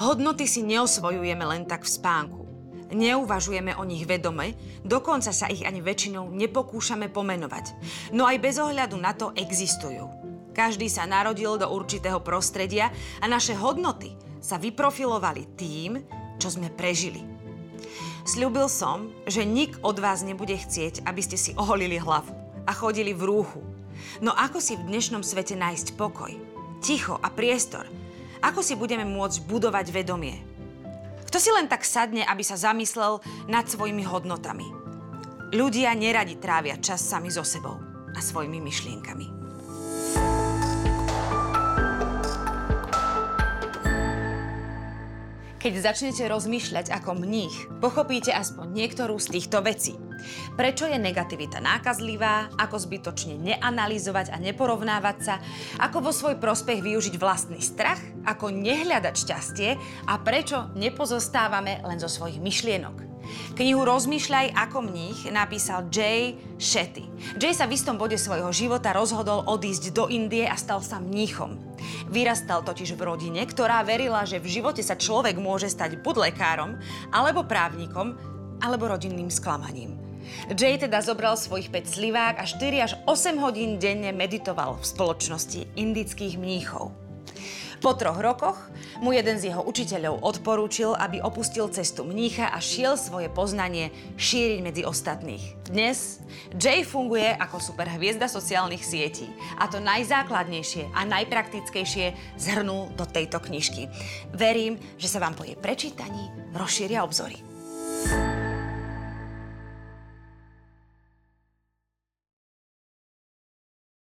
Hodnoty si neosvojujeme len tak v spánku. Neuvažujeme o nich vedome, dokonca sa ich ani väčšinou nepokúšame pomenovať. No aj bez ohľadu na to existujú. Každý sa narodil do určitého prostredia a naše hodnoty sa vyprofilovali tým, čo sme prežili. Sľúbil som, že nik od vás nebude chcieť, aby ste si oholili hlavu a chodili v rúchu. No ako si v dnešnom svete nájsť pokoj, ticho a priestor? Ako si budeme môcť budovať vedomie? Kto si len tak sadne, aby sa zamyslel nad svojimi hodnotami? Ľudia neradi trávia čas sami so sebou a svojimi myšlienkami. Keď začnete rozmýšľať ako mních, pochopíte aspoň niektorú z týchto vecí. Prečo je negativita nákazlivá, ako zbytočne neanalizovať a neporovnávať sa, ako vo svoj prospech využiť vlastný strach, ako nehľadať šťastie a prečo nepozostávame len zo svojich myšlienok. Knihu Rozmýšľaj ako mních napísal Jay Shetty. Jay sa v istom bode svojho života rozhodol odísť do Indie a stal sa mníchom. Vyrastal totiž v rodine, ktorá verila, že v živote sa človek môže stať buď lekárom, alebo právnikom, alebo rodinným sklamaním. Jay teda zobral svojich 5 slivák a 4 až 8 hodín denne meditoval v spoločnosti indických mníchov. Po troch rokoch mu jeden z jeho učiteľov odporúčil, aby opustil cestu mnícha a šiel svoje poznanie šíriť medzi ostatných. Dnes Jay funguje ako superhviezda sociálnych sietí a to najzákladnejšie a najpraktickejšie zhrnul do tejto knižky. Verím, že sa vám po jej prečítaní rozšíria obzory.